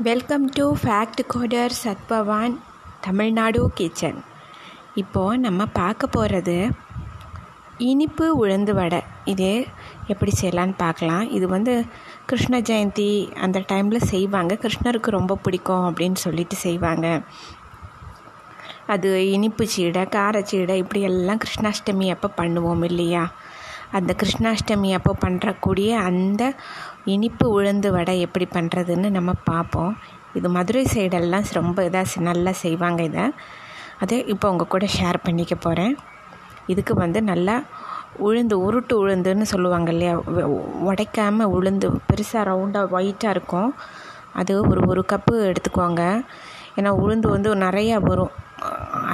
Welcome to fact coder சத்பவான் Tamil Nadu kitchen இப்போது நம்ம பார்க்க போகிறது இனிப்பு உளுந்து வடை. இது எப்படி செய்யலான்னு பார்க்கலாம். இது வந்து கிருஷ்ண ஜெயந்தி அந்த டைமில் செய்வாங்க. கிருஷ்ணருக்கு ரொம்ப பிடிக்கும் அப்படின்னு சொல்லிட்டு செய்வாங்க. அது இனிப்பு சீடை காரச்சீடை இப்படி எல்லாம் கிருஷ்ணாஷ்டமி அப்போ பண்ணுவோம் இல்லையா? அந்த கிருஷ்ணாஷ்டமி அப்போ பண்ணுறக்கூடிய அந்த இனிப்பு உளுந்து வடை எப்படி பண்ணுறதுன்னு நம்ம பார்ப்போம். இது மதுரை சைடெல்லாம் ரொம்ப இதாக நல்லா செய்வாங்க இதை. அதே இப்போ உங்கள் கூட ஷேர் பண்ணிக்க போகிறேன் இதுக்கு வந்து நல்லா உளுந்து உருட்டு உளுந்துன்னு சொல்லுவாங்க இல்லையா? உடைக்காமல் உளுந்து பெருசாக ரவுண்டாக ஒயிட்டாக இருக்கும். அது ஒரு ஒரு கப்பு எடுத்துக்கோங்க. ஏன்னா உளுந்து வந்து நிறையா வரும்.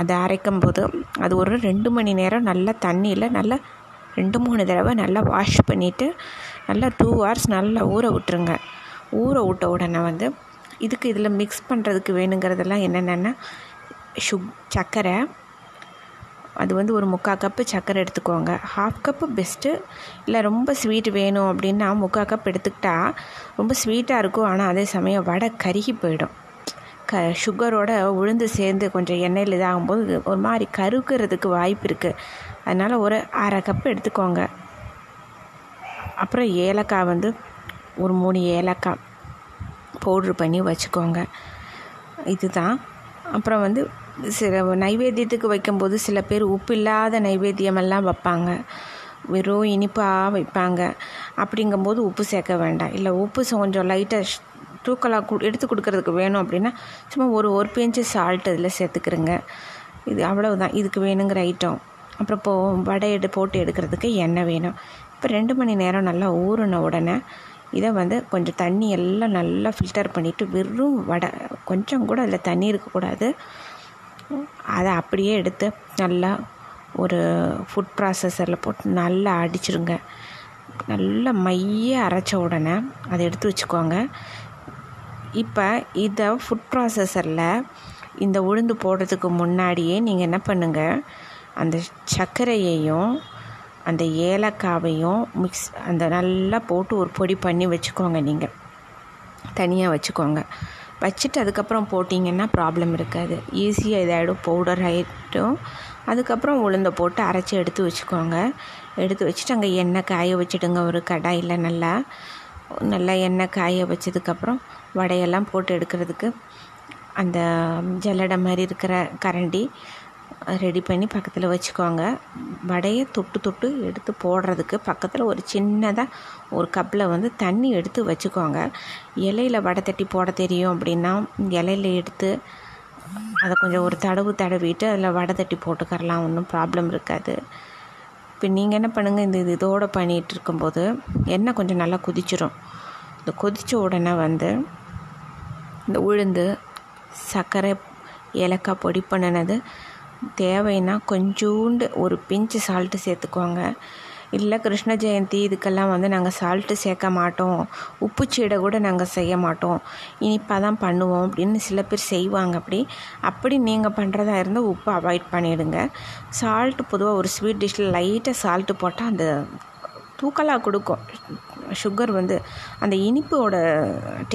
அதை அரைக்கும் போது அது ஒரு ரெண்டு மணி நேரம் நல்லா தண்ணியில் நல்லா ரெண்டு மூணு தடவை நல்லா வாஷ் பண்ணிவிட்டு நல்லா டூ ஹவர்ஸ் நல்லா ஊற விட்டுருங்க. ஊற விட்ட உடனே வந்து இதுக்கு இதில் மிக்ஸ் பண்ணுறதுக்கு வேணுங்கிறதெல்லாம் என்னென்னா சுக் சர்க்கரை அது வந்து ஒரு முக்கால் கப்பு சர்க்கரை எடுத்துக்கோங்க. ஹாஃப் கப்பு பெஸ்ட்டு இல்லை ரொம்ப ஸ்வீட் வேணும் அப்படின்னா முக்கால் கப் எடுத்துக்கிட்டா ரொம்ப ஸ்வீட்டாக இருக்கும். ஆனால் அதே சமயம் வடை கருகி போயிடும். க சுகரோட உளுந்து சேர்ந்து கொஞ்சம் எண்ணெயில் இதாகும்போது ஒரு மாதிரி கருக்கிறதுக்கு வாய்ப்பு இருக்குது அதனால் ஒரு அரை கப்பு எடுத்துக்கோங்க. அப்புறம் ஏலக்காய் வந்து ஒரு மூணு ஏலக்காய் பவுட்ரு பண்ணி வச்சுக்கோங்க. இதுதான். அப்புறம் வந்து சில நைவேத்தியத்துக்கு வைக்கும்போது சில பேர் உப்பு இல்லாத நைவேத்தியமெல்லாம் வைப்பாங்க. வெறும் இனிப்பாக வைப்பாங்க. அப்படிங்கும்போது உப்பு சேர்க்க வேண்டாம். இல்லை உப்பு கொஞ்சம் லைட்டாக தூக்கலாக கு எடுத்து கொடுக்கறதுக்கு வேணும் அப்படின்னா சும்மா ஒரு ஒரு பிஞ்சு சால்ட் இதில் சேர்த்துக்கிறங்க. இது அவ்வளவுதான். இதுக்கு வேணுங்கிற ஐட்டம் அப்புறம் இப்போ வடை எடு போட்டு எடுக்கிறதுக்கு எண்ணெய் வேணும். இப்போ ரெண்டு மணி நேரம் நல்லா ஊறின உடனே இதை வந்து கொஞ்சம் தண்ணி எல்லாம் நல்லா ஃபில்டர் பண்ணிவிட்டு வெறும் வடை கொஞ்சம் கூட அதில் தண்ணி இருக்கக்கூடாது அதை அப்படியே எடுத்து நல்லா ஒரு ஃபுட் ப்ராசஸரில் போட்டு நல்லா அடிச்சிருங்க. நல்லா மைய அரைச்ச உடனே அதை எடுத்து வச்சுக்கோங்க. இப்போ இதை ஃபுட் ப்ராசஸரில் இந்த உளுந்து போடுறதுக்கு முன்னாடியே நீங்கள் என்ன பண்ணுங்கள் அந்த சர்க்கரையையும் அந்த ஏலக்காவையும் மிக்ஸ் அந்த நல்லா போட்டு ஒரு பொடி பண்ணி வச்சுக்கோங்க நீங்கள் தனியாக வச்சுக்கோங்க. வச்சுட்டு அதுக்கப்புறம் போட்டிங்கன்னா ப்ராப்ளம் இருக்காது. ஈஸியாக இதாகிடும் பவுடர் ஆகிட்டும் அதுக்கப்புறம் உளுந்தை போட்டு அரைச்சி எடுத்து வச்சுக்கோங்க. எடுத்து வச்சுட்டு அங்கே எண்ணெய் காய வச்சுடுங்க ஒரு கடாயில் நல்லா. நல்லா எண்ணெய் காய வச்சதுக்கப்புறம் வடையெல்லாம் போட்டு எடுக்கிறதுக்கு அந்த ஜல்லடை மாதிரி இருக்கிற கரண்டி ரெடி பண்ணி பக்கத்தில் வச்சுக்கோங்க. வடையை தொட்டு தொட்டு எடுத்து போடுறதுக்கு பக்கத்தில் ஒரு சின்னதாக ஒரு கப்பில் வந்து தண்ணி எடுத்து வச்சுக்கோங்க. இலையில் வடை தட்டி போட தெரியும் அப்படின்னா இலையில எடுத்து அதை கொஞ்சம் ஒரு தடவு தடவிட்டு அதில் வடை தட்டி போட்டுக்கரலாம் ஒன்றும் ப்ராப்ளம் இருக்காது. இப்போ நீங்கள் என்ன பண்ணுங்கள் இந்த இது இதோடு பண்ணிகிட்டு இருக்கும்போது எண்ணெய் கொஞ்சம் நல்லா கொதிச்சிடும் இந்த கொதித்த உடனே வந்து இந்த உளுந்து சர்க்கரை ஏலக்காய் பொடி பண்ணினது தேவைன்னா கொஞ்சோண்டு ஒரு பிஞ்சு சால்ட்டு சேர்த்துக்கோங்க. இல்லை கிருஷ்ண ஜெயந்தி இதுக்கெல்லாம் வந்து நாங்கள் சால்ட்டு சேர்க்க மாட்டோம். உப்பு சீடை கூட நாங்கள் செய்ய மாட்டோம். இனிப்பாக தான் பண்ணுவோம் அப்படின்னு சில பேர் செய்வாங்க அப்படி. அப்படி நீங்கள் பண்ணுறதா இருந்தால் உப்பு அவாய்ட் பண்ணிவிடுங்க சால்ட்டு பொதுவாக ஒரு ஸ்வீட் டிஷ்ஷில் லைட்டாக சால்ட்டு போட்டால் அந்த தூக்கலாக கொடுக்கும். சுகர் வந்து அந்த இனிப்போட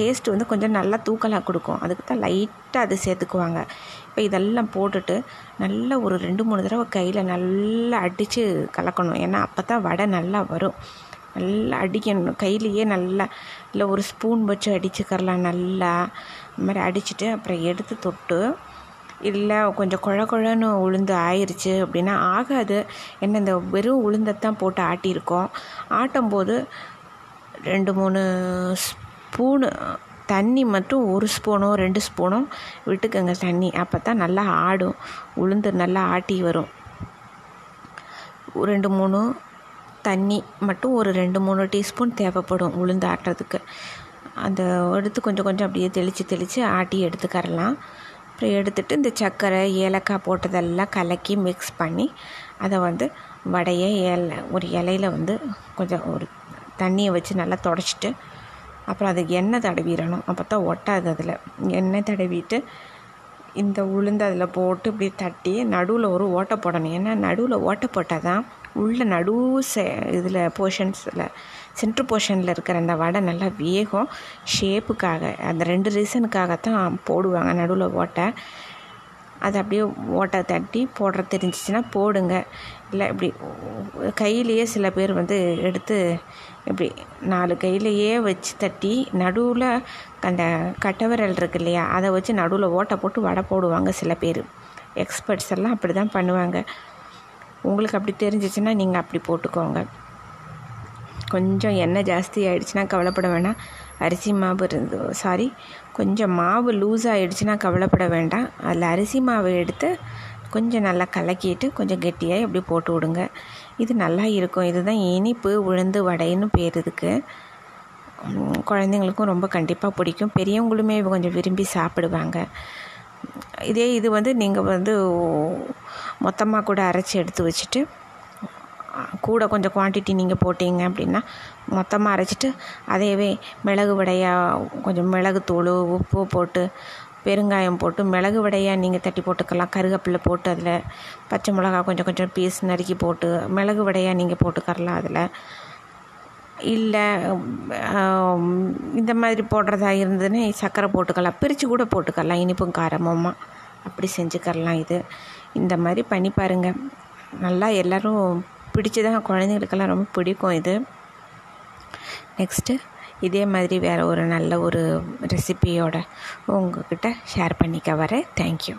டேஸ்ட் வந்து கொஞ்சம் நல்லா தூக்கலாக கொடுக்கும். அதுக்கு தான் லைட்டாக அது சேர்த்துக்குவாங்க. இப்போ இதெல்லாம் போட்டுட்டு நல்லா ஒரு ரெண்டு மூணு தடவை கையில் நல்லா அடித்து கலக்கணும். ஏன்னா அப்போ தான் வடை நல்லா வரும். நல்லா அடிக்கணும். கையிலையே நல்லா இல்லை ஒரு ஸ்பூன் வச்சு அடிச்சுக்கரலாம் நல்லா. இந்த மாதிரி அடிச்சுட்டு அப்புறம் எடுத்து தொட்டு இல்லை கொஞ்சம் குழ குழன்னு உளுந்து ஆயிடுச்சு அப்படின்னா ஆகாது. என்ன இந்த வெறும் உளுந்தைத்தான் போட்டு ஆட்டியிருக்கோம். ஆட்டும்போது ரெண்டு மூணு ஸ்பூனு தண்ணி மட்டும் ஒரு ஸ்பூனோ ரெண்டு ஸ்பூனோ விட்டுக்கோங்க தண்ணி. அப்போ தான் நல்லா ஆடும். உளுந்து நல்லா ஆட்டி வரும். ரெண்டு மூணு தண்ணி மட்டும் ஒரு ரெண்டு மூணு டீஸ்பூன் தேவைப்படும் உளுந்து ஆட்டுறதுக்கு. அந்த எடுத்து கொஞ்சம் கொஞ்சம் அப்படியே தெளித்து தெளித்து ஆட்டி எடுத்துக்கரலாம். அப்புறம் எடுத்துகிட்டு இந்த சர்க்கரை ஏலக்காய் போட்டதெல்லாம் கலக்கி மிக்ஸ் பண்ணி அதை வந்து வடையை ஏல ஒரு இலையில வந்து கொஞ்சம் ஒரு தண்ணியை வச்சு நல்லா தொடச்சிட்டு அப்புறம் அதுக்கு எண்ணெய் தடவிடணும். அப்போ தான் ஒட்டாது அதில். எண்ணெய் தடவிட்டு இந்த உளுந்து அதில் போட்டு இப்படி தட்டி நடுவில் ஒரு ஓட்டை போடணும். ஏன்னா நடுவில் ஓட்டை போட்டால் தான் உள்ள நடு செ இதில் போர்ஷன்ஸில் சென்ட்ரு போர்ஷனில் இருக்கிற அந்த வடை நல்லா வேகும். ஷேப்புக்காக அந்த ரெண்டு ரீசனுக்காகத்தான் போடுவாங்க நடுவில் ஓட்டை. அதை அப்படியே ஓட்டை தட்டி போடுற தெரிஞ்சிச்சுன்னா போடுங்க. இல்லை இப்படி கையிலையே சில பேர் வந்து எடுத்து இப்படி நாலு கையிலையே வச்சு தட்டி நடுவில் அந்த கட்டவிரல் இருக்கு இல்லையா அதை வச்சு நடுவில் ஓட்டை போட்டு வடை போடுவாங்க சில பேர். எக்ஸ்பர்ட்ஸ் எல்லாம் அப்படி தான் பண்ணுவாங்க. உங்களுக்கு அப்படி தெரிஞ்சிச்சுன்னா நீங்கள் அப்படி போட்டுக்கோங்க. கொஞ்சம் எண்ணெய் ஜாஸ்தி ஆகிடுச்சுன்னா கவலைப்பட வேணாம். அரிசி மாவு இருந்து சாரி கொஞ்சம் மாவு லூஸ் ஆகிடுச்சுன்னா கவலைப்பட வேண்டாம். அதில் அரிசி மாவை எடுத்து கொஞ்சம் நல்லா கலக்கிட்டு கொஞ்சம் கெட்டியாக இப்படி போட்டு விடுங்க. இது நல்லா இருக்கும். இதுதான் இனிப்பு உளுந்து வடைன்னு பேர் இதுக்கு. குழந்தைங்களுக்கும் ரொம்ப கண்டிப்பாக பிடிக்கும். பெரியவங்களுமே கொஞ்சம் விரும்பி சாப்பிடுவாங்க. இதே இது வந்து நீங்கள் வந்து மொத்தமாக கூட அரைச்சி எடுத்து வச்சுட்டு கூட கொஞ்சம் குவான்டிட்டி நீங்கள் போட்டிங்க அப்படின்னா மொத்தமாக அரைச்சிட்டு அதையவே மிளகு வடையாக கொஞ்சம் மிளகுத்தூள் உப்பு போட்டு பெருங்காயம் போட்டு மிளகு வடையாக நீங்கள் தட்டி போட்டுக்கலாம். கருவேப்பிலை போட்டு அதில் பச்சை மிளகா கொஞ்சம் கொஞ்சம் பீஸ் நறுக்கி போட்டு மிளகு வடையாக நீங்கள் போட்டுக்கரலாம் அதில். இல்லை இந்த மாதிரி போடுறதா இருந்ததுன்னு சர்க்கரை போட்டுக்கலாம். பிரித்து கூட போட்டுக்கலாம் இனிப்பும் காரமுமா அப்படி செஞ்சுக்கரலாம் இது. இந்த மாதிரி பண்ணி பாருங்கள் நல்லா எல்லோரும் பிடிச்சதான் குழந்தைங்களுக்கெல்லாம் ரொம்ப பிடிக்கும் இது. நெக்ஸ்ட்டு இதே மாதிரி வேறு ஒரு நல்ல ஒரு ரெசிபியோட உங்ககிட்ட ஷேர் பண்ணிக்க வரேன். தேங்க்யூ